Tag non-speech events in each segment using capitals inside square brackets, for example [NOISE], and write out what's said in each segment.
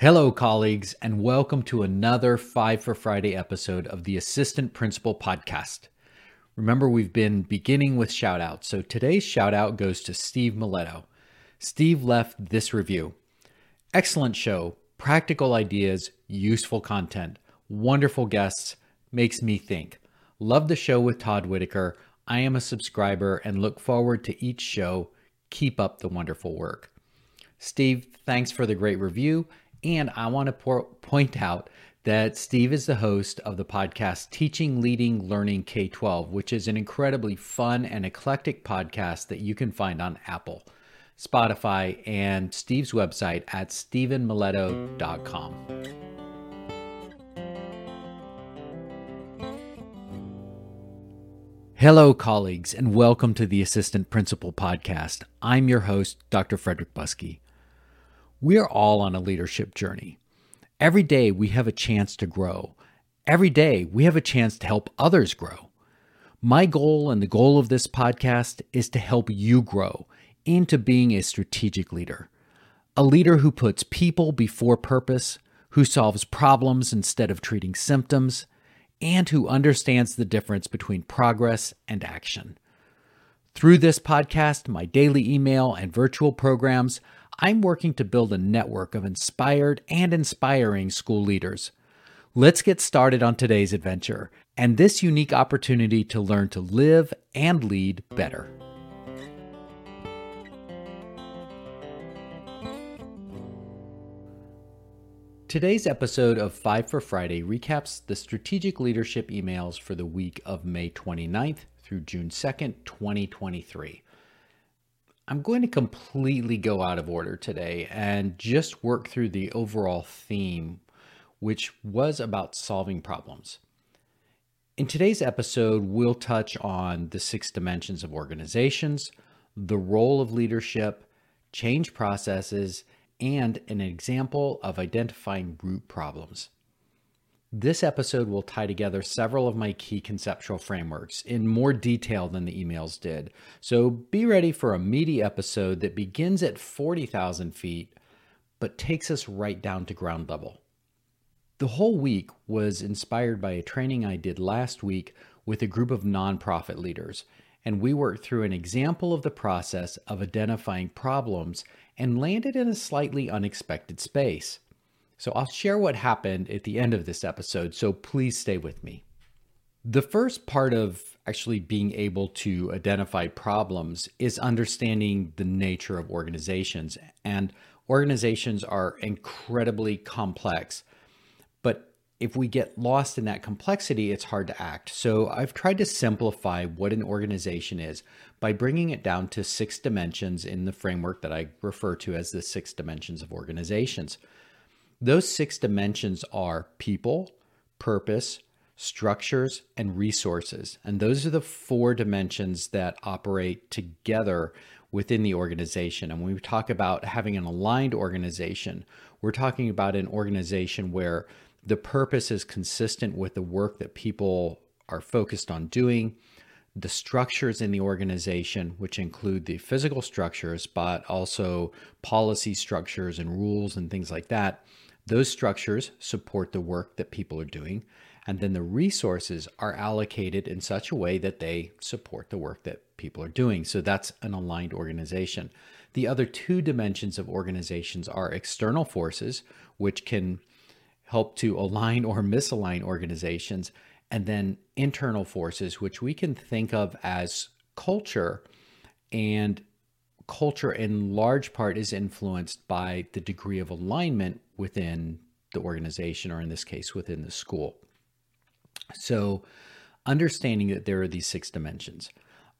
Hello, colleagues, and welcome to another Five for Friday episode of the Assistant Principal Podcast. Remember, we've been beginning with shout outs, so today's shout out goes to Steve Miletto. Steve left this review Excellent show, practical ideas, useful content, wonderful guests, makes me think. Love the show with Todd Whitaker. I am a subscriber and look forward to each show. Keep up the wonderful work. Steve, thanks for the great review and I want to point out that Steve is the host of the podcast Teaching, Leading, Learning K 12, which is an incredibly fun and eclectic podcast that you can find on Apple, Spotify, and Steve's website at stephenmiletto.com. Hello, colleagues, and welcome to the Assistant Principal Podcast. I'm your host, Dr. Frederick Buskey. We are all on a leadership journey. Every day we have a chance to grow. Every day we have a chance to help others grow. My goal and the goal of this podcast is to help you grow into being a strategic leader. A leader who puts people before purpose, who solves problems instead of treating symptoms, and who understands the difference between progress and action. Through this podcast, my daily email, and virtual programs, I'm working to build a network of inspired and inspiring school leaders. Let's get started on today's adventure and this unique opportunity to learn to live and lead better. Today's episode of Five for Friday recaps the strategic leadership emails for the week of May 29th through June 2nd, 2023. I'm going to completely go out of order today and just work through the overall theme, which was about solving problems. In today's episode, we'll touch on the six dimensions of organizations, the role of leadership, change processes, and an example of identifying root problems. This episode will tie together several of my key conceptual frameworks in more detail than the emails did. So be ready for a meaty episode that begins at 40,000 feet but takes us right down to ground level. The whole week was inspired by a training I did last week with a group of nonprofit leaders, and we worked through an example of the process of identifying problems and landed in a slightly unexpected space. So I'll share what happened at the end of this episode, so please stay with me. The first part of actually being able to identify problems is understanding the nature of organizations. And organizations are incredibly complex. But if we get lost in that complexity, it's hard to act. So I've tried to simplify what an organization is by bringing it down to six dimensions in the framework that I refer to as the six dimensions of organizations. Those six dimensions are people, purpose, structures, and resources. And those are the four dimensions that operate together within the organization. And when we talk about having an aligned organization, we're talking about an organization where the purpose is consistent with the work that people are focused on doing. The structures in the organization, which include the physical structures, but also policy structures and rules and things like that, those structures support the work that people are doing, and then the resources are allocated in such a way that they support the work that people are doing. So that's an aligned organization. The other two dimensions of organizations are external forces, which can help to align or misalign organizations, and then internal forces, which we can think of as culture. And culture, in large part, is influenced by the degree of alignment within the organization, or in this case, within the school. So, understanding that there are these six dimensions,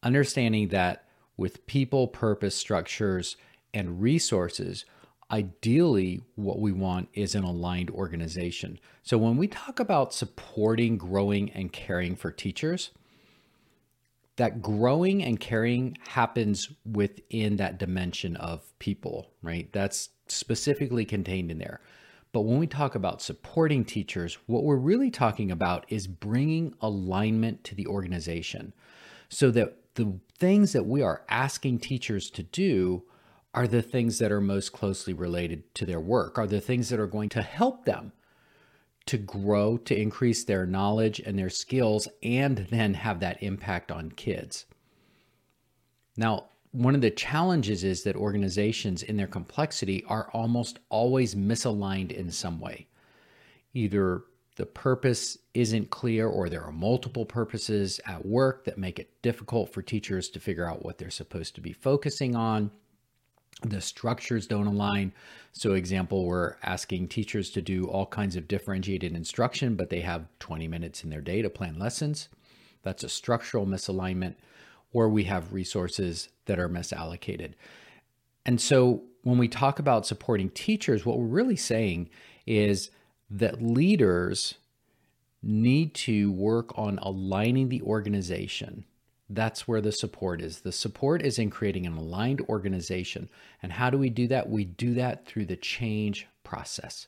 understanding that with people, purpose, structures, and resources, ideally what we want is an aligned organization. So, when we talk about supporting, growing, and caring for teachers, that growing and caring happens within that dimension of people, right? That's specifically contained in there. But when we talk about supporting teachers, what we're really talking about is bringing alignment to the organization so that the things that we are asking teachers to do are the things that are most closely related to their work, are the things that are going to help them to grow, to increase their knowledge and their skills, and then have that impact on kids. Now, one of the challenges is that organizations in their complexity are almost always misaligned in some way. Either the purpose isn't clear or there are multiple purposes at work that make it difficult for teachers to figure out what they're supposed to be focusing on. The structures don't align. So, example, we're asking teachers to do all kinds of differentiated instruction, but they have 20 minutes in their day to plan lessons. That's a structural misalignment or we have resources that are misallocated. And so when we talk about supporting teachers, what we're really saying is that leaders need to work on aligning the organization. That's where the support is. The support is in creating an aligned organization. And how do we do that? We do that through the change process.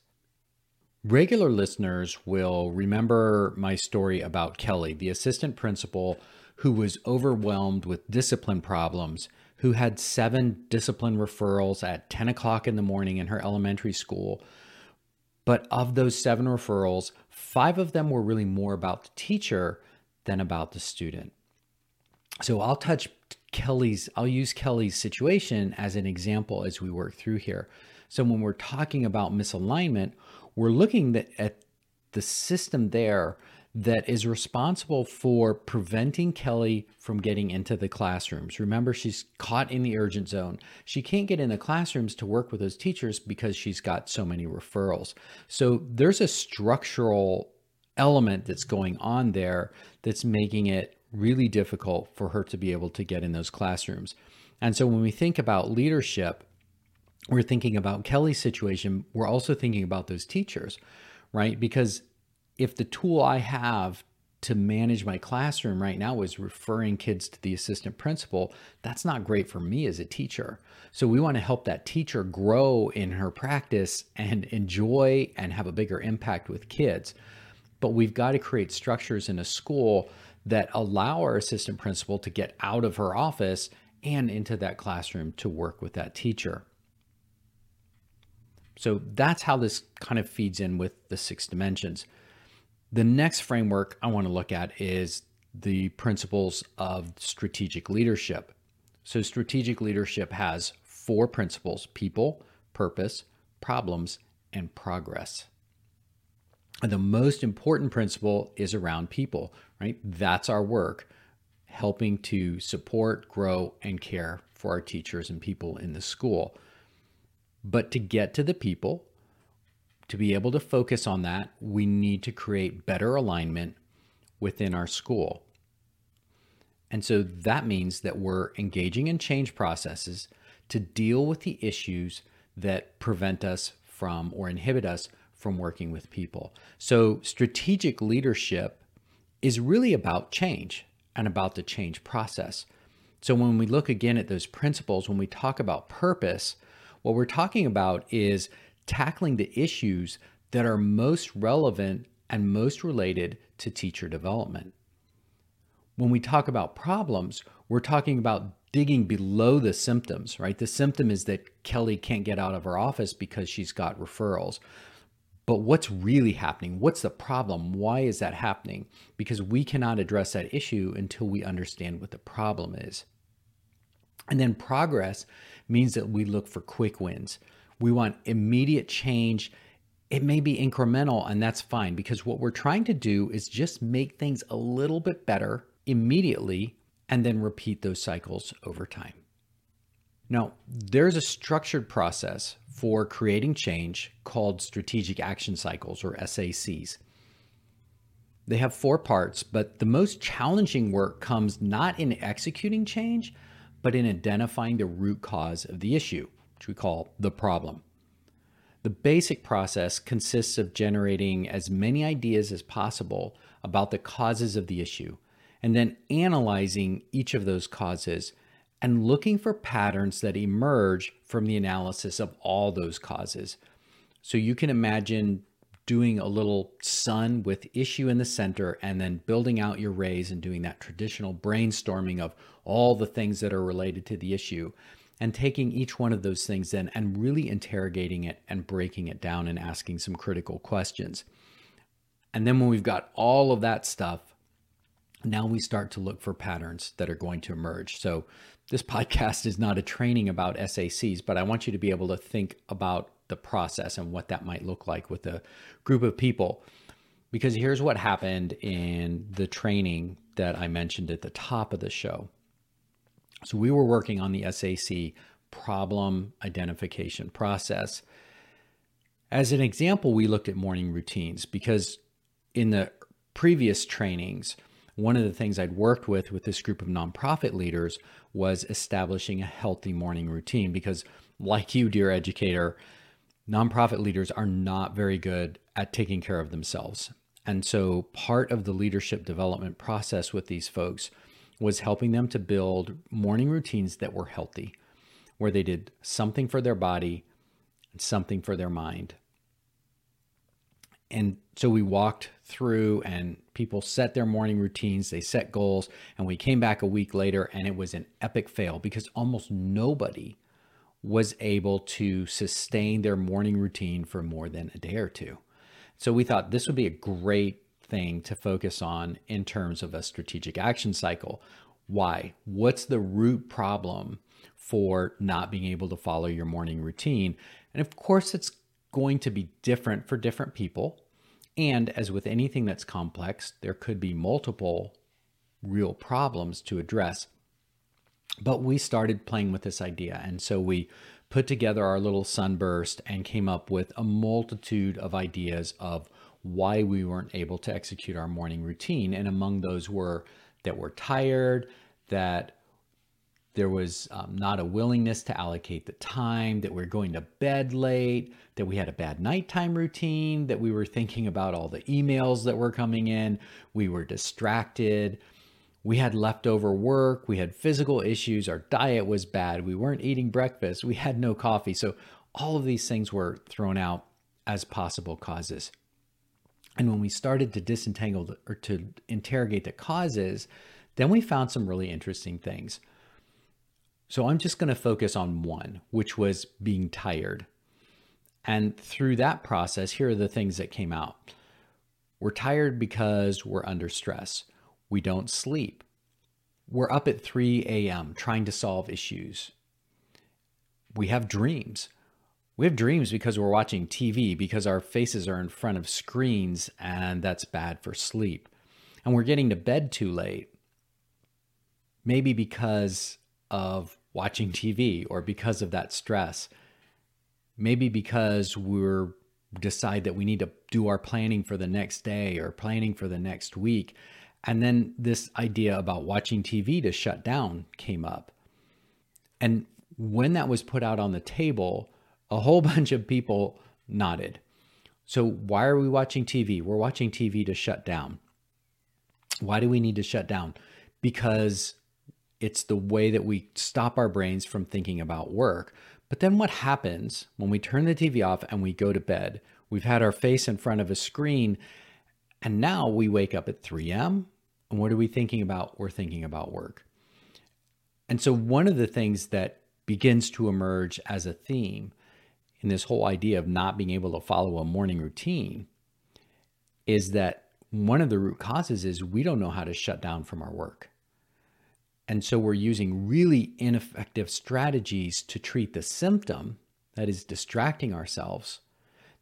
Regular listeners will remember my story about Kelly, the assistant principal who was overwhelmed with discipline problems, who had seven discipline referrals at 10 o'clock in the morning in her elementary school. But of those seven referrals, five of them were really more about the teacher than about the student. So I'll touch Kelly's, I'll use Kelly's situation as an example as we work through here. So when we're talking about misalignment, we're looking at the system there that is responsible for preventing Kelly from getting into the classrooms. Remember, she's caught in the urgent zone. She can't get in the classrooms to work with those teachers because she's got so many referrals. So there's a structural element that's going on there that's making it really difficult for her to be able to get in those classrooms. And so when we think about leadership, we're thinking about Kelly's situation, we're also thinking about those teachers, right? Because if the tool I have to manage my classroom right now is referring kids to the assistant principal, that's not great for me as a teacher. So we want to help that teacher grow in her practice and enjoy and have a bigger impact with kids. But we've got to create structures in a school that allow our assistant principal to get out of her office and into that classroom to work with that teacher. So that's how this kind of feeds in with the six dimensions. The next framework I want to look at is the principles of strategic leadership. So, strategic leadership has four principles people, purpose, problems, and progress. The most important principle is around people, right? That's our work, helping to support, grow, and care for our teachers and people in the school. But to get to the people, to be able to focus on that, we need to create better alignment within our school. And so that means that we're engaging in change processes to deal with the issues that prevent us from or inhibit us from working with people. So strategic leadership is really about change and about the change process. So when we look again at those principles, when we talk about purpose, what we're talking about is tackling the issues that are most relevant and most related to teacher development. When we talk about problems, we're talking about digging below the symptoms, right? The symptom is that Kelly can't get out of her office because she's got referrals. But what's really happening? What's the problem? Why is that happening? Because we cannot address that issue until we understand what the problem is. And then progress means that we look for quick wins. We want immediate change. It may be incremental, and that's fine because what we're trying to do is just make things a little bit better immediately and then repeat those cycles over time. Now, there's a structured process for creating change called strategic action cycles or SACs. They have four parts, but the most challenging work comes not in executing change, but in identifying the root cause of the issue which we call the problem. The basic process consists of generating as many ideas as possible about the causes of the issue, and then analyzing each of those causes and looking for patterns that emerge from the analysis of all those causes. So you can imagine doing a little sun with issue in the center and then building out your rays and doing that traditional brainstorming of all the things that are related to the issue and taking each one of those things then and really interrogating it and breaking it down and asking some critical questions. And then when we've got all of that stuff, now we start to look for patterns that are going to emerge. So, this podcast is not a training about SACs, but I want you to be able to think about the process and what that might look like with a group of people. Because here's what happened in the training that I mentioned at the top of the show. So, we were working on the SAC problem identification process. As an example, we looked at morning routines because in the previous trainings, one of the things I'd worked with with this group of nonprofit leaders was establishing a healthy morning routine because, like you, dear educator, nonprofit leaders are not very good at taking care of themselves. And so, part of the leadership development process with these folks was helping them to build morning routines that were healthy, where they did something for their body and something for their mind and so we walked through and people set their morning routines they set goals and we came back a week later and it was an epic fail because almost nobody was able to sustain their morning routine for more than a day or two. So we thought this would be a great thing to focus on in terms of a strategic action cycle. Why? What's the root problem for not being able to follow your morning routine? And of course it's going to be different for different people. And as with anything that's complex, there could be multiple real problems to address. But we started playing with this idea. And so we put together our little sunburst and came up with a multitude of ideas of why we weren't able to execute our morning routine. And among those were that we're tired, that there was um, not a willingness to allocate the time, that we are going to bed late, that we had a bad nighttime routine, that we were thinking about all the emails that were coming in, we were distracted, we had leftover work, we had physical issues, our diet was bad, we weren't eating breakfast, we had no coffee. So all of these things were thrown out as possible causes. And when we started to disentangle the, or to interrogate the causes, then we found some really interesting things. So I'm just going to focus on one, which was being tired. And through that process, here are the things that came out. We're tired because we're under stress. We don't sleep. We're up at 3 a.m. trying to solve issues. We have dreams. We have dreams because we're watching TV, because our faces are in front of screens, and that's bad for sleep. And we're getting to bed too late. Maybe because of watching TV or because of that stress. Maybe because we're decide that we need to do our planning for the next day or planning for the next week. And then this idea about watching TV to shut down came up. And when that was put out on the table, a whole [LAUGHS] bunch of people nodded. So, why are we watching TV? We're watching TV to shut down. Why do we need to shut down? Because it's the way that we stop our brains from thinking about work. But then what happens when we turn the TV off and we go to bed? We've had our face in front of a screen, and now we wake up at 3 a.m. And what are we thinking about? We're thinking about work. And so, one of the things that begins to emerge as a theme in this whole idea of not being able to follow a morning routine is that one of the root causes is we don't know how to shut down from our work. And so we're using really ineffective strategies to treat the symptom, that is, distracting ourselves,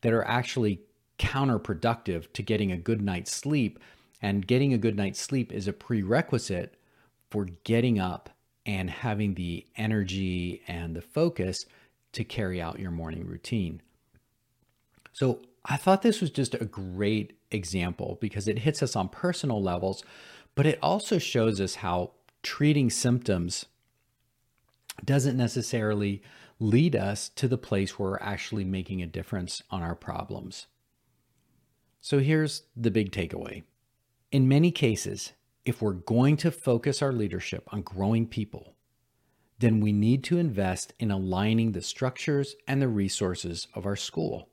that are actually counterproductive to getting a good night's sleep. And getting a good night's sleep is a prerequisite for getting up and having the energy and the focus to carry out your morning routine. So I thought this was just a great example because it hits us on personal levels, but it also shows us how treating symptoms doesn't necessarily lead us to the place where we're actually making a difference on our problems. So here's the big takeaway. In many cases, if we're going to focus our leadership on growing people, then we need to invest in aligning the structures and the resources of our school.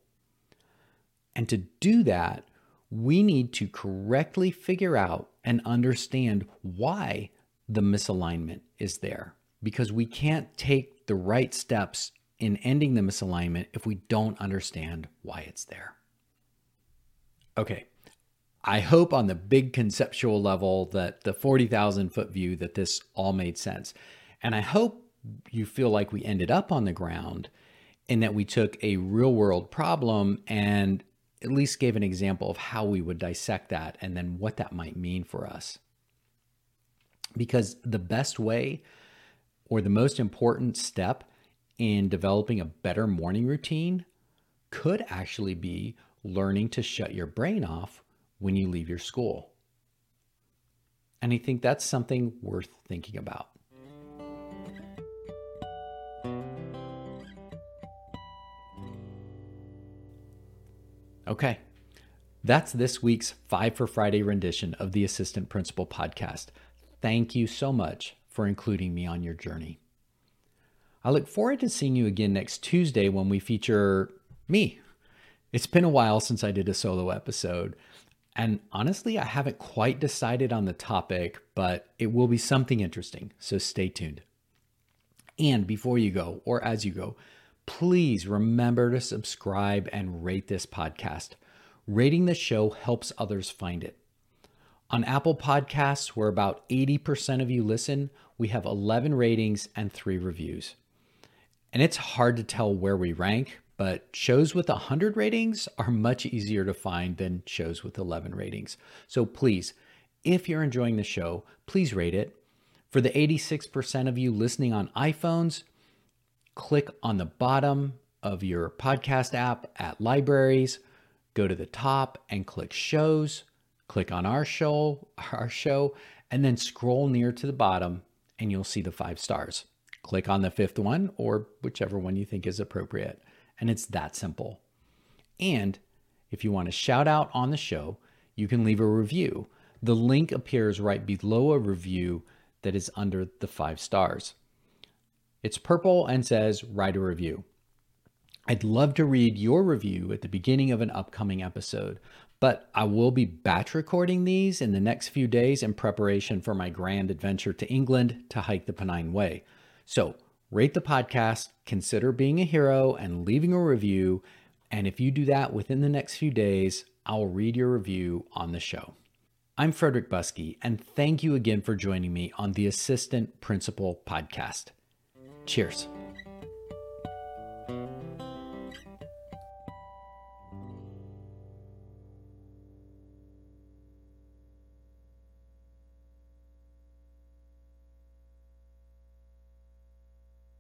And to do that, we need to correctly figure out and understand why the misalignment is there because we can't take the right steps in ending the misalignment if we don't understand why it's there. Okay. I hope on the big conceptual level that the 40,000 foot view that this all made sense. And I hope you feel like we ended up on the ground and that we took a real world problem and at least gave an example of how we would dissect that and then what that might mean for us. Because the best way or the most important step in developing a better morning routine could actually be learning to shut your brain off when you leave your school. And I think that's something worth thinking about. Okay, that's this week's Five for Friday rendition of the Assistant Principal podcast. Thank you so much for including me on your journey. I look forward to seeing you again next Tuesday when we feature me. It's been a while since I did a solo episode, and honestly, I haven't quite decided on the topic, but it will be something interesting, so stay tuned. And before you go, or as you go, please remember to subscribe and rate this podcast. Rating the show helps others find it. On Apple Podcasts, where about 80% of you listen, we have 11 ratings and three reviews. And it's hard to tell where we rank, but shows with 100 ratings are much easier to find than shows with 11 ratings. So please, if you're enjoying the show, please rate it. For the 86% of you listening on iPhones, click on the bottom of your podcast app at libraries, go to the top and click shows, click on our show, our show, and then scroll near to the bottom and you'll see the five stars. Click on the fifth one or whichever one you think is appropriate. And it's that simple. And if you want to shout out on the show, you can leave a review. The link appears right below a review that is under the five stars. It's purple and says write a review. I'd love to read your review at the beginning of an upcoming episode, but I will be batch recording these in the next few days in preparation for my grand adventure to England to hike the Pennine Way. So, rate the podcast, consider being a hero and leaving a review. And if you do that within the next few days, I'll read your review on the show. I'm Frederick Buskey, and thank you again for joining me on the Assistant Principal Podcast. Cheers.